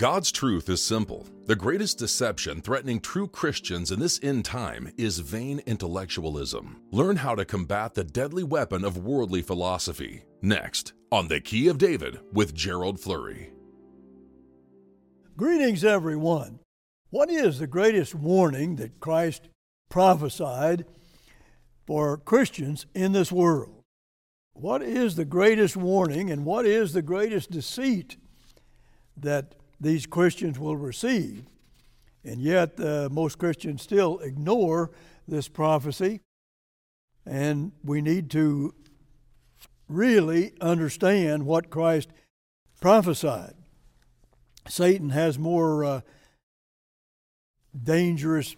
God's truth is simple. The greatest deception threatening true Christians in this end time is vain intellectualism. Learn how to combat the deadly weapon of worldly philosophy. Next, on The Key of David with Gerald Flurry. Greetings, everyone. What is the greatest warning that Christ prophesied for Christians in this world? What is the greatest warning and what is the greatest deceit that these Christians will receive. And yet, uh, most Christians still ignore this prophecy, and we need to really understand what Christ prophesied. Satan has more uh, dangerous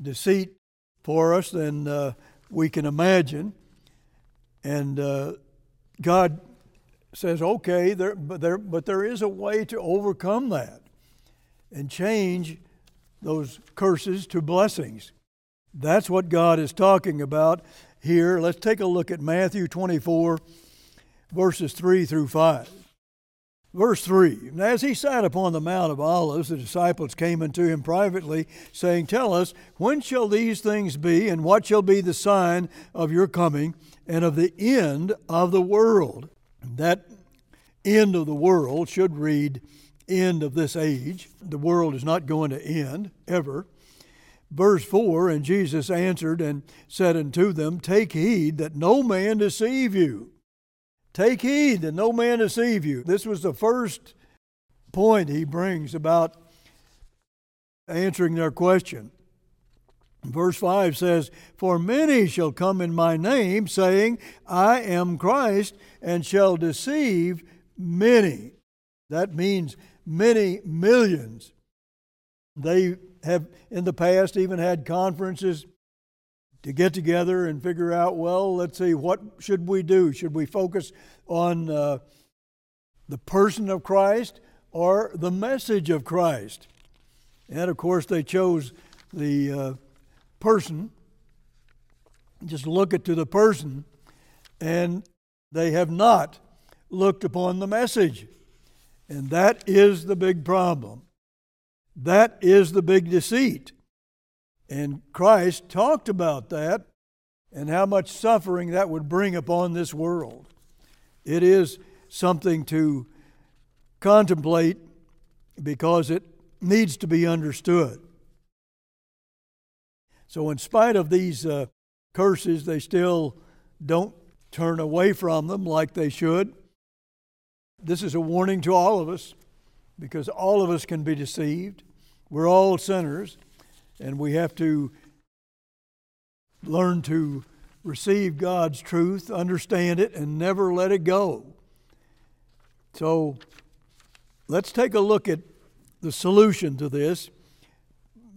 deceit for us than uh, we can imagine. And uh, God says, okay, there, but, there, but there is a way to overcome that and change those curses to blessings. That's what God is talking about here. Let's take a look at Matthew 24, verses 3 through 5. Verse 3 And as he sat upon the Mount of Olives, the disciples came unto him privately, saying, Tell us, when shall these things be, and what shall be the sign of your coming and of the end of the world? That end of the world should read end of this age. The world is not going to end ever. Verse 4 And Jesus answered and said unto them, Take heed that no man deceive you. Take heed that no man deceive you. This was the first point he brings about answering their question. Verse 5 says, For many shall come in my name, saying, I am Christ, and shall deceive many. That means many millions. They have in the past even had conferences to get together and figure out well, let's see, what should we do? Should we focus on uh, the person of Christ or the message of Christ? And of course, they chose the uh, person, just look it to the person, and they have not looked upon the message. And that is the big problem. That is the big deceit. And Christ talked about that and how much suffering that would bring upon this world. It is something to contemplate because it needs to be understood. So, in spite of these uh, curses, they still don't turn away from them like they should. This is a warning to all of us because all of us can be deceived. We're all sinners, and we have to learn to receive God's truth, understand it, and never let it go. So let's take a look at the solution to this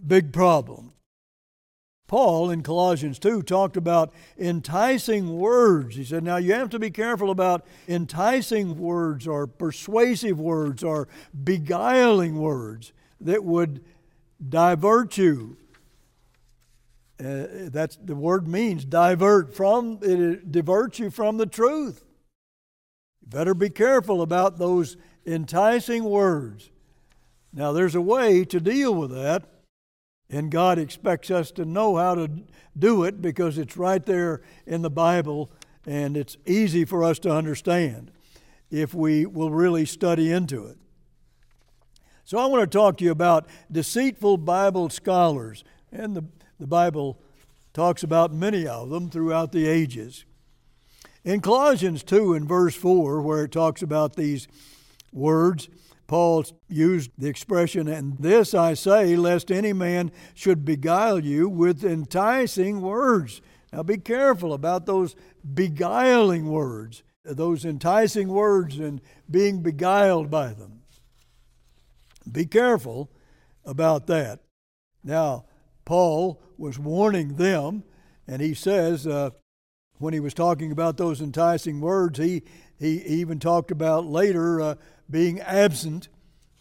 big problem. Paul in Colossians 2 talked about enticing words. He said, Now you have to be careful about enticing words or persuasive words or beguiling words that would divert you. Uh, that's the word means divert from it diverts you from the truth. You better be careful about those enticing words. Now there's a way to deal with that. And God expects us to know how to do it because it's right there in the Bible and it's easy for us to understand if we will really study into it. So, I want to talk to you about deceitful Bible scholars. And the, the Bible talks about many of them throughout the ages. In Colossians 2 and verse 4, where it talks about these words, Paul used the expression, and this I say, lest any man should beguile you with enticing words. Now be careful about those beguiling words, those enticing words, and being beguiled by them. Be careful about that. Now, Paul was warning them, and he says, uh, when he was talking about those enticing words, he, he even talked about later uh, being absent.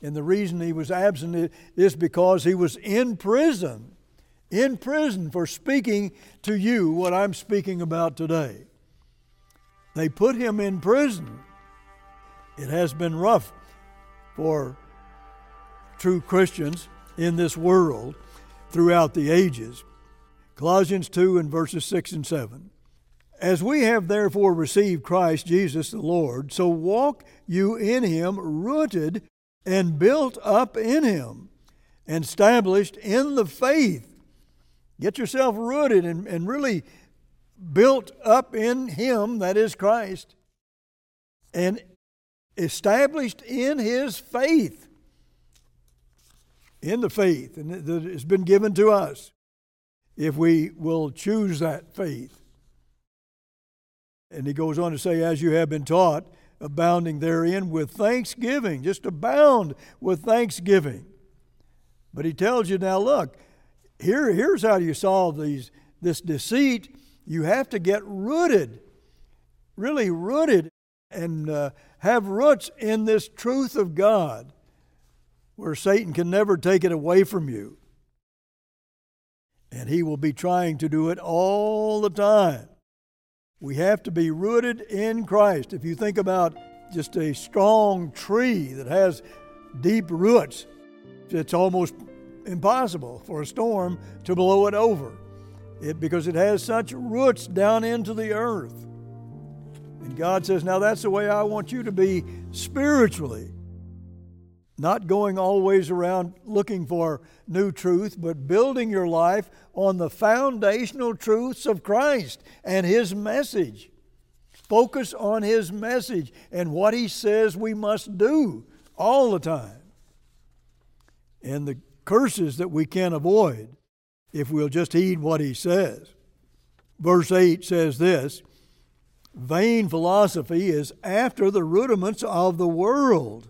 And the reason he was absent is because he was in prison, in prison for speaking to you what I'm speaking about today. They put him in prison. It has been rough for true Christians in this world throughout the ages. Colossians 2 and verses 6 and 7. As we have therefore received Christ Jesus the Lord, so walk you in him, rooted and built up in him, and established in the faith. Get yourself rooted and, and really built up in him, that is Christ, and established in his faith. In the faith, that has been given to us if we will choose that faith. And he goes on to say, as you have been taught, abounding therein with thanksgiving, just abound with thanksgiving. But he tells you now, look, here, here's how you solve these, this deceit. You have to get rooted, really rooted, and uh, have roots in this truth of God where Satan can never take it away from you. And he will be trying to do it all the time. We have to be rooted in Christ. If you think about just a strong tree that has deep roots, it's almost impossible for a storm to blow it over it, because it has such roots down into the earth. And God says, Now that's the way I want you to be spiritually. Not going always around looking for new truth, but building your life on the foundational truths of Christ and His message. Focus on His message and what He says we must do all the time. And the curses that we can avoid if we'll just heed what He says. Verse 8 says this Vain philosophy is after the rudiments of the world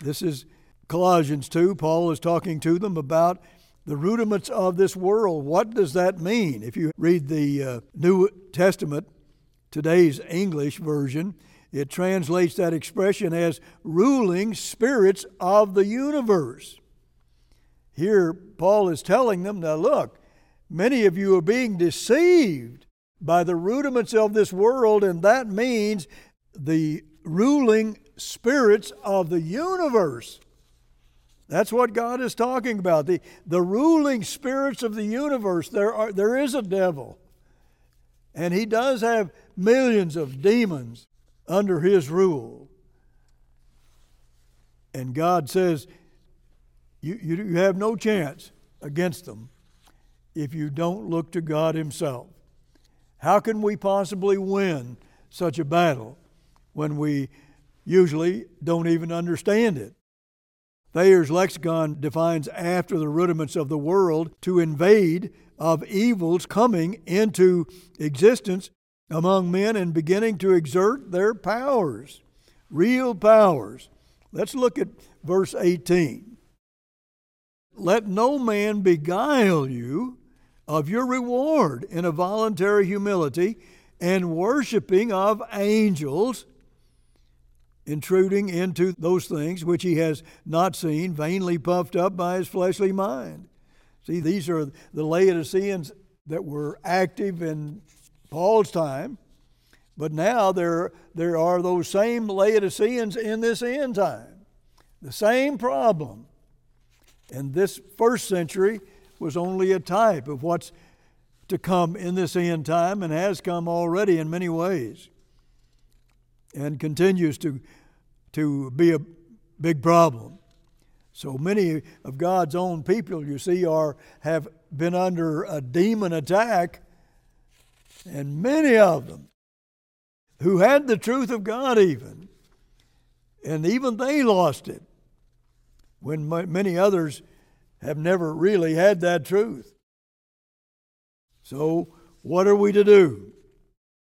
this is Colossians 2. Paul is talking to them about the rudiments of this world. What does that mean? If you read the uh, New Testament, today's English version, it translates that expression as ruling spirits of the universe. Here, Paul is telling them now, look, many of you are being deceived by the rudiments of this world, and that means the ruling spirits of the universe. That's what God is talking about. The, the ruling spirits of the universe. There, are, there is a devil. And he does have millions of demons under his rule. And God says, you, you, you have no chance against them if you don't look to God Himself. How can we possibly win such a battle when we usually don't even understand it. Thayer's lexicon defines after the rudiments of the world to invade of evils coming into existence among men and beginning to exert their powers, real powers. Let's look at verse 18. Let no man beguile you of your reward in a voluntary humility and worshiping of angels intruding into those things which he has not seen, vainly puffed up by his fleshly mind. See, these are the Laodiceans that were active in Paul's time, but now there, there are those same Laodiceans in this end time. The same problem. And this first century was only a type of what's to come in this end time and has come already in many ways and continues to, to be a big problem. So many of God's own people, you see, are have been under a demon attack, and many of them who had the truth of God even, and even they lost it when many others have never really had that truth. So, what are we to do?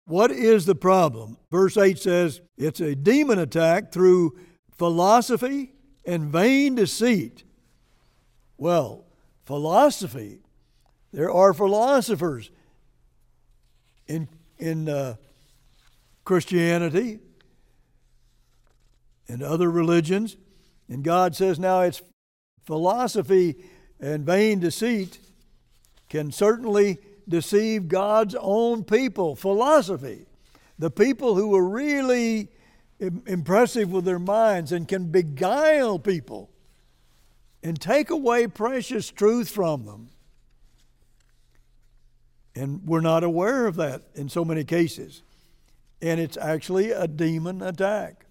What is the problem? Verse 8 says it's a demon attack through philosophy and vain deceit. Well, philosophy, there are philosophers in, in uh, Christianity and other religions. And God says now it's philosophy and vain deceit can certainly deceive God's own people. Philosophy. The people who are really impressive with their minds and can beguile people and take away precious truth from them. And we're not aware of that in so many cases. And it's actually a demon attack.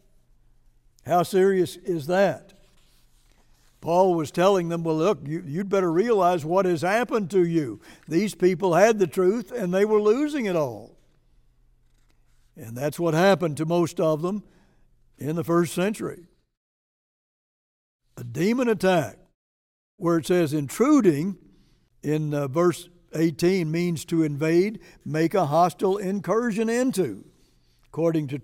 How serious is that? Paul was telling them, well, look, you, would better realize what has happened to you. These people had the truth and they were losing it all. And that's what happened to most of them in the first century. A demon attack, where it says intruding in uh, verse 18 means to invade, make a hostile incursion into, according to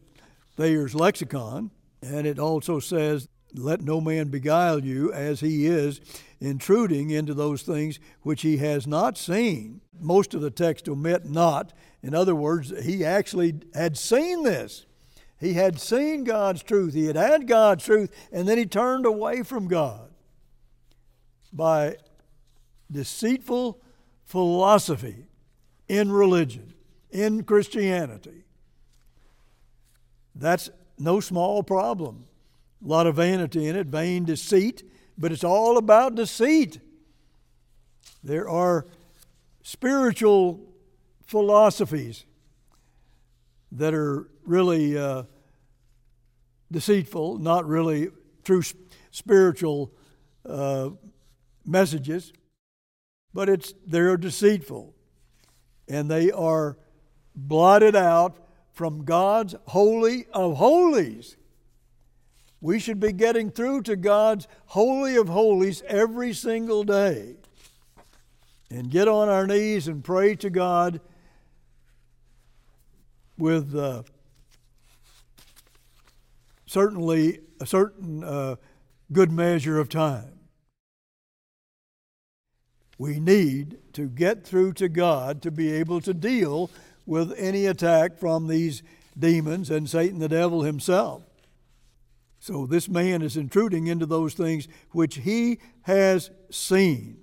Thayer's lexicon. And it also says let no man beguile you as he is intruding into those things which he has not seen. Most of the text omit not. In other words, he actually had seen this. He had seen God's truth. He had had God's truth, and then he turned away from God by deceitful philosophy in religion, in Christianity. That's no small problem. A lot of vanity in it, vain deceit, but it's all about deceit. There are spiritual philosophies that are really uh, deceitful, not really true spiritual uh, messages, but it's they're deceitful, and they are blotted out from God's holy of holies. We should be getting through to God's Holy of Holies every single day and get on our knees and pray to God with uh, certainly a certain uh, good measure of time. We need to get through to God to be able to deal with any attack from these demons and Satan the devil himself. So this man is intruding into those things which he has seen.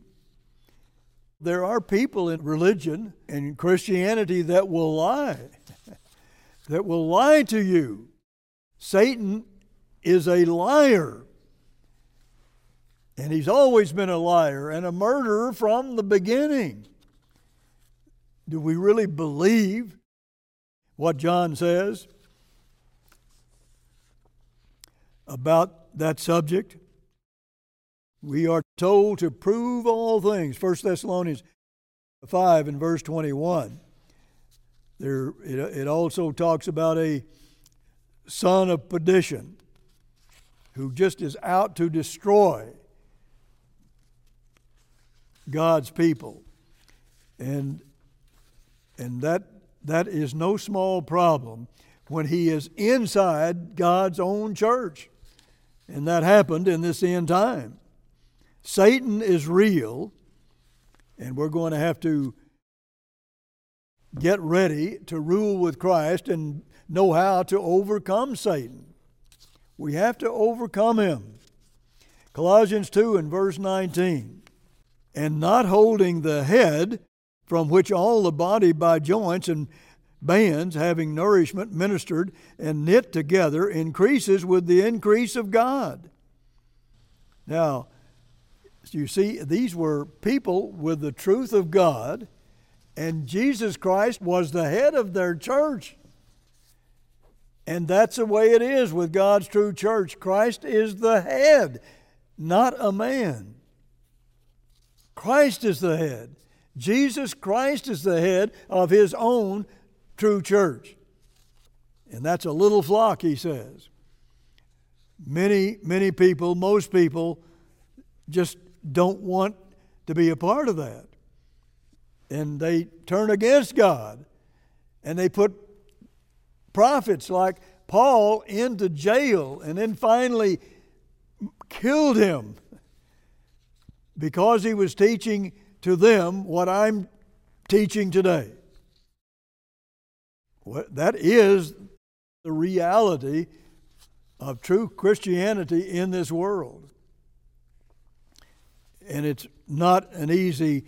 There are people in religion and Christianity that will lie, that will lie to you. Satan is a liar. And he's always been a liar and a murderer from the beginning. Do we really believe what John says? About that subject. We are told to prove all things. 1 Thessalonians 5 and verse 21. There, it, it also talks about a son of perdition who just is out to destroy God's people. And, and that, that is no small problem when he is inside God's own church. And that happened in this end time. Satan is real, and we're going to have to get ready to rule with Christ and know how to overcome Satan. We have to overcome him. Colossians 2 and verse 19. And not holding the head, from which all the body by joints and bands having nourishment ministered and knit together increases with the increase of God. Now, you see, these were people with the truth of God, and Jesus Christ was the head of their church. And that's the way it is with God's true church. Christ is the head, not a man. Christ is the head. Jesus Christ is the head of his own true church. And that's a little flock, he says. Many, many people, most people, just don't want to be a part of that. And they turn against God. And they put prophets like Paul into jail and then finally killed him because he was teaching to them what I'm teaching today. That is the reality of true Christianity in this world. And it's not an easy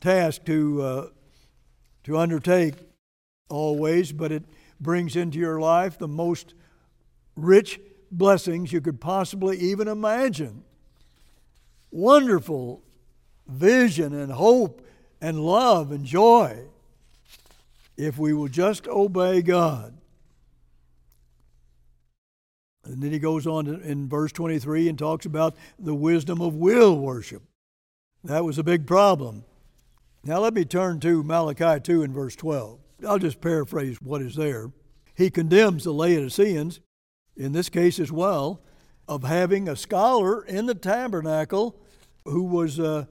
task to, uh, to undertake always, but it brings into your life the most rich blessings you could possibly even imagine wonderful vision and hope and love and joy if we will just obey God. And then he goes on in verse 23 and talks about the wisdom of will worship. That was a big problem. Now let me turn to Malachi 2 and verse 12. I'll just paraphrase what is there. He condemns the Laodiceans, in this case as well, of having a scholar in the tabernacle who was uh,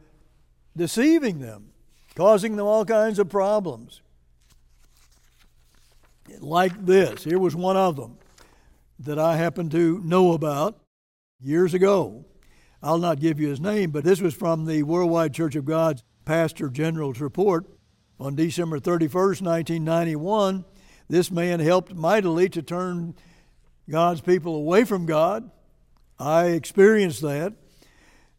deceiving them, causing them all kinds of problems. Like this. Here was one of them that I happen to know about years ago. I'll not give you his name, but this was from the Worldwide Church of God's Pastor General's report on December 31st, 1991. This man helped mightily to turn God's people away from God. I experienced that.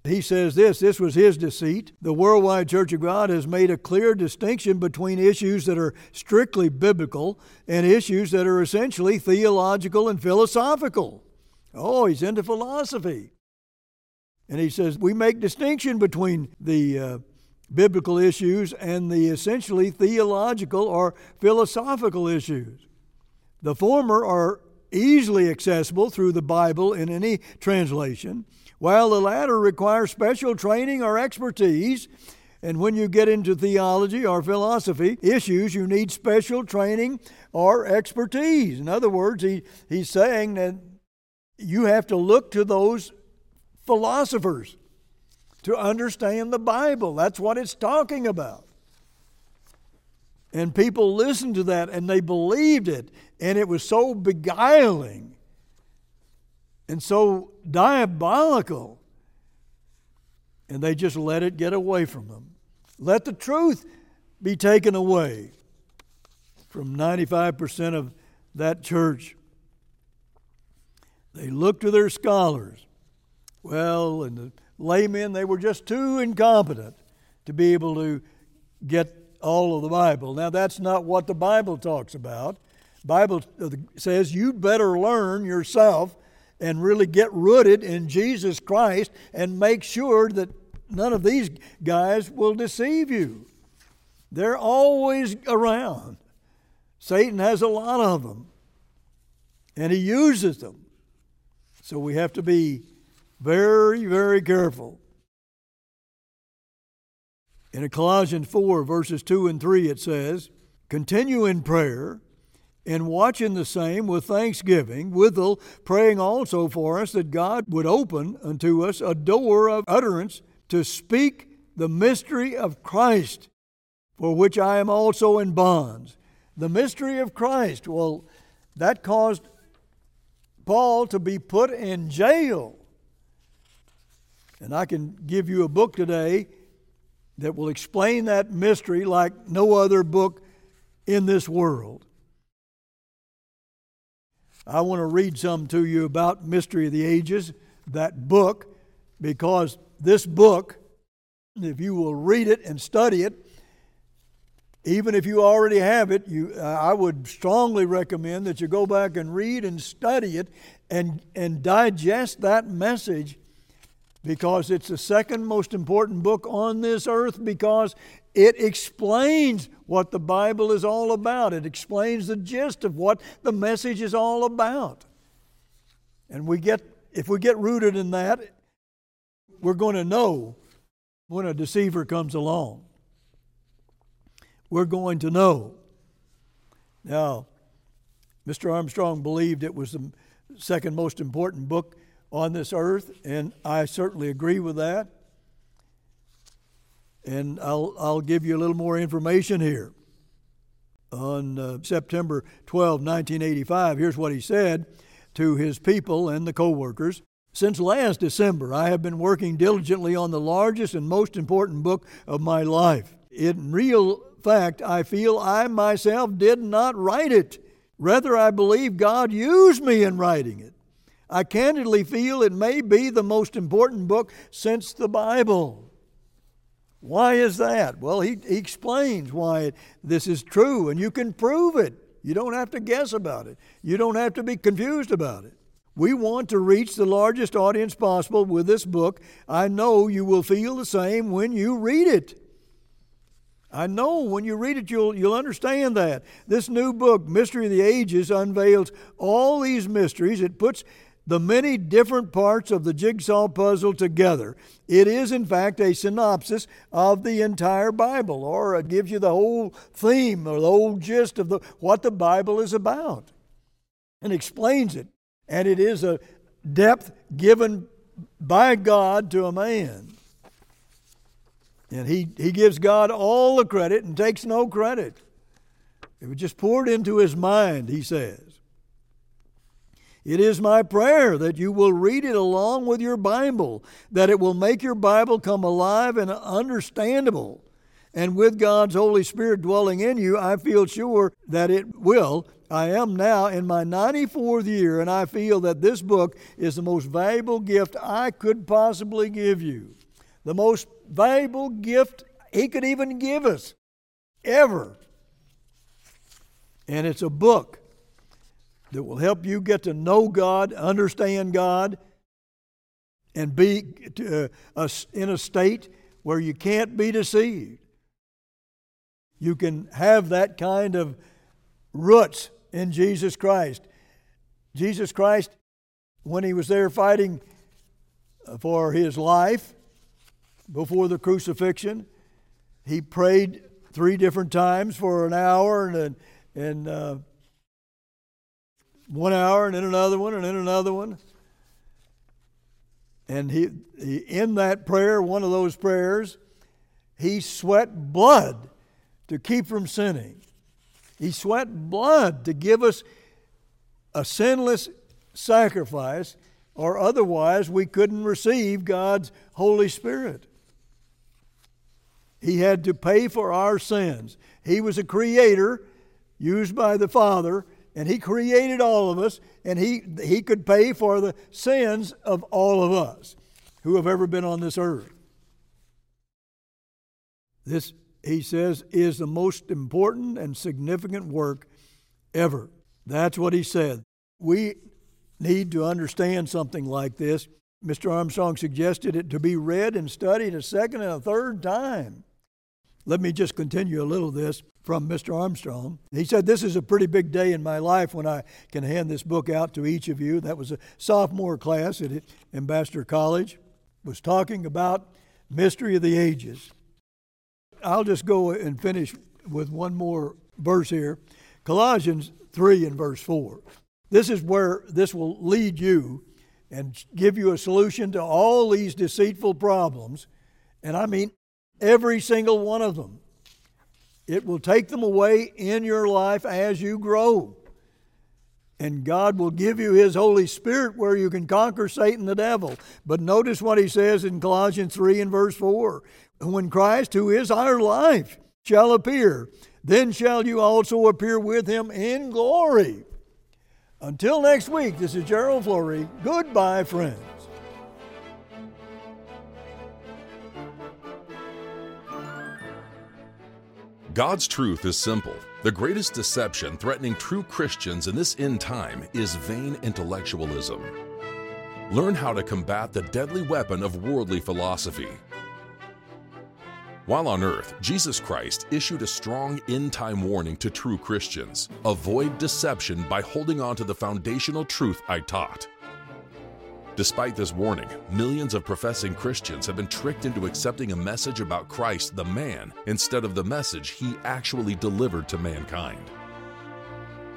He says this this was his deceit. The Worldwide Church of God has made a clear distinction between issues that are strictly biblical and issues that are essentially theological and philosophical. Oh, he's into philosophy. And he says we make distinction between the uh, biblical issues and the essentially theological or philosophical issues. The former are easily accessible through the Bible in any translation while the latter requires special training or expertise. And when you get into theology or philosophy issues, you need special training or expertise. In other words, he, he's saying that you have to look to those philosophers to understand the Bible. That's what it's talking about. And people listened to that and they believed it, and it was so beguiling and so diabolical. And they just let it get away from them. Let the truth be taken away from 95% of that church. They looked to their scholars. Well, and the laymen, they were just too incompetent to be able to get all of the Bible. Now, that's not what the Bible talks about. Bible uh, says you'd better learn yourself and really get rooted in Jesus Christ and make sure that none of these guys will deceive you. They're always around. Satan has a lot of them, and he uses them. So we have to be very, very careful. In Colossians 4, verses 2 and 3, it says, Continue in prayer and watching the same with thanksgiving, withal praying also for us that God would open unto us a door of utterance to speak the mystery of Christ, for which I am also in bonds. The mystery of Christ, well, that caused Paul to be put in jail. And I can give you a book today that will explain that mystery like no other book in this world. I want to read some to you about Mystery of the Ages, that book, because this book, if you will read it and study it, even if you already have it, you, I would strongly recommend that you go back and read and study it and, and digest that message because it's the second most important book on this earth because it explains what the Bible is all about. It explains the gist of what the message is all about. And we get if we get rooted in that, we're going to know when a deceiver comes along. We're going to know. Now, Mr. Armstrong believed it was the second most important book on this earth, and I certainly agree with that. And I'll, I'll give you a little more information here. On uh, September 12, 1985, here's what he said to his people and the co workers. Since last December, I have been working diligently on the largest and most important book of my life. In real fact, I feel I myself did not write it. Rather, I believe God used me in writing it. I candidly feel it may be the most important book since the Bible. Why is that? Well, he, he explains why this is true, and you can prove it. You don't have to guess about it, you don't have to be confused about it. We want to reach the largest audience possible with this book. I know you will feel the same when you read it. I know when you read it, you'll, you'll understand that. This new book, Mystery of the Ages, unveils all these mysteries. It puts the many different parts of the jigsaw puzzle together. It is, in fact, a synopsis of the entire Bible, or it gives you the whole theme or the whole gist of the, what the Bible is about and explains it. And it is a depth given by God to a man. And he, he gives God all the credit and takes no credit. It was just poured into his mind, he says. It is my prayer that you will read it along with your Bible, that it will make your Bible come alive and understandable. And with God's Holy Spirit dwelling in you, I feel sure that it will. I am now in my 94th year, and I feel that this book is the most valuable gift I could possibly give you. The most valuable gift He could even give us, ever. And it's a book that will help you get to know God, understand God, and be to, uh, in a state where you can't be deceived. You can have that kind of roots in Jesus Christ. Jesus Christ, when he was there fighting for his life before the crucifixion, he prayed three different times for an hour and, and uh, one hour and then another one and then another one. And he, he, in that prayer, one of those prayers, he sweat blood to keep from sinning. He sweat blood to give us a sinless sacrifice, or otherwise we couldn't receive God's Holy Spirit. He had to pay for our sins. He was a creator used by the Father and He created all of us, and He, he could pay for the sins of all of us who have ever been on this earth. This, he says, is the most important and significant work ever. That's what he said. We need to understand something like this. Mr. Armstrong suggested it to be read and studied a second and a third time. Let me just continue a little this from Mr. Armstrong. He said, This is a pretty big day in my life when I can hand this book out to each of you. That was a sophomore class at Ambassador College, was talking about mystery of the ages. I'll just go and finish with one more verse here. Colossians 3 and verse 4. This is where this will lead you and give you a solution to all these deceitful problems. And I mean Every single one of them. It will take them away in your life as you grow. And God will give you His Holy Spirit where you can conquer Satan the devil. But notice what He says in Colossians 3 and verse 4 When Christ, who is our life, shall appear, then shall you also appear with Him in glory. Until next week, this is Gerald Flurry. Goodbye, friends. God's truth is simple. The greatest deception threatening true Christians in this end time is vain intellectualism. Learn how to combat the deadly weapon of worldly philosophy. While on earth, Jesus Christ issued a strong end time warning to true Christians avoid deception by holding on to the foundational truth I taught. Despite this warning, millions of professing Christians have been tricked into accepting a message about Christ the man instead of the message he actually delivered to mankind.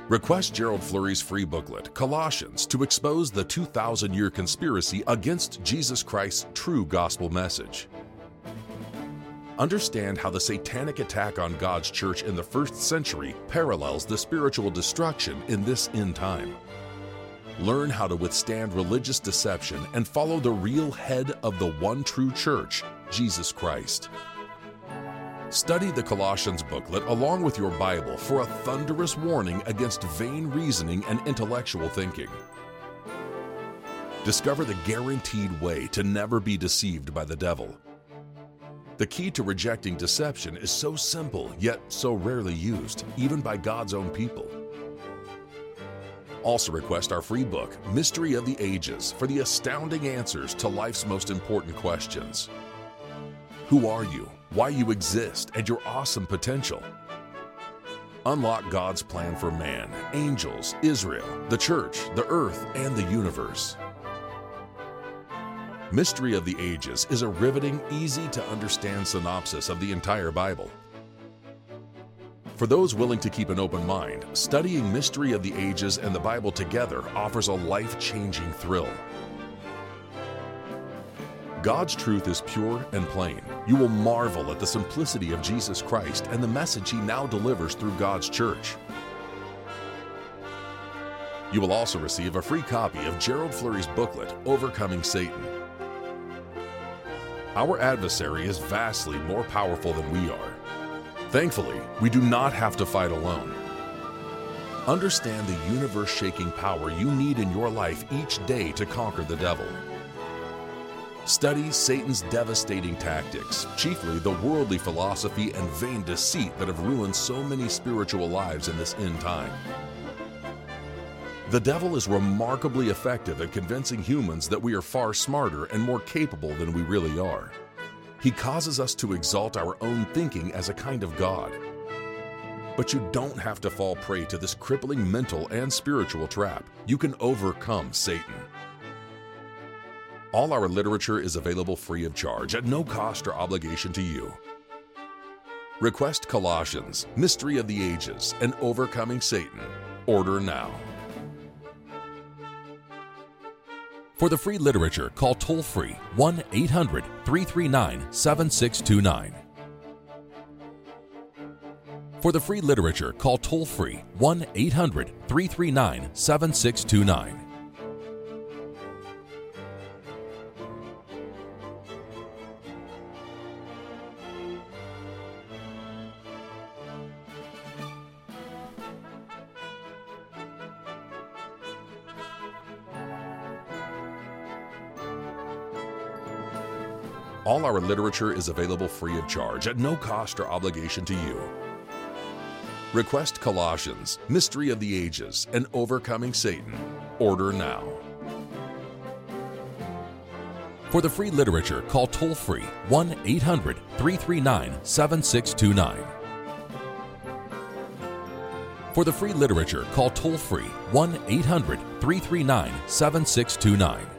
Request Gerald Flurry's free booklet, Colossians, to expose the 2,000 year conspiracy against Jesus Christ's true gospel message. Understand how the satanic attack on God's church in the first century parallels the spiritual destruction in this end time. Learn how to withstand religious deception and follow the real head of the one true church, Jesus Christ. Study the Colossians booklet along with your Bible for a thunderous warning against vain reasoning and intellectual thinking. Discover the guaranteed way to never be deceived by the devil. The key to rejecting deception is so simple, yet so rarely used, even by God's own people. Also, request our free book, Mystery of the Ages, for the astounding answers to life's most important questions. Who are you? Why you exist, and your awesome potential. Unlock God's plan for man, angels, Israel, the church, the earth, and the universe. Mystery of the Ages is a riveting, easy to understand synopsis of the entire Bible. For those willing to keep an open mind, studying Mystery of the Ages and the Bible together offers a life changing thrill. God's truth is pure and plain. You will marvel at the simplicity of Jesus Christ and the message he now delivers through God's church. You will also receive a free copy of Gerald Flurry's booklet, Overcoming Satan. Our adversary is vastly more powerful than we are. Thankfully, we do not have to fight alone. Understand the universe shaking power you need in your life each day to conquer the devil. Study Satan's devastating tactics, chiefly the worldly philosophy and vain deceit that have ruined so many spiritual lives in this end time. The devil is remarkably effective at convincing humans that we are far smarter and more capable than we really are. He causes us to exalt our own thinking as a kind of God. But you don't have to fall prey to this crippling mental and spiritual trap. You can overcome Satan. All our literature is available free of charge at no cost or obligation to you. Request Colossians, Mystery of the Ages, and Overcoming Satan. Order now. For the free literature, call toll free 1 800 339 7629. For the free literature, call toll free 1 800 339 7629. All our literature is available free of charge at no cost or obligation to you. Request Colossians, Mystery of the Ages, and Overcoming Satan. Order now. For the free literature, call toll free 1 800 339 7629. For the free literature, call toll free 1 800 339 7629.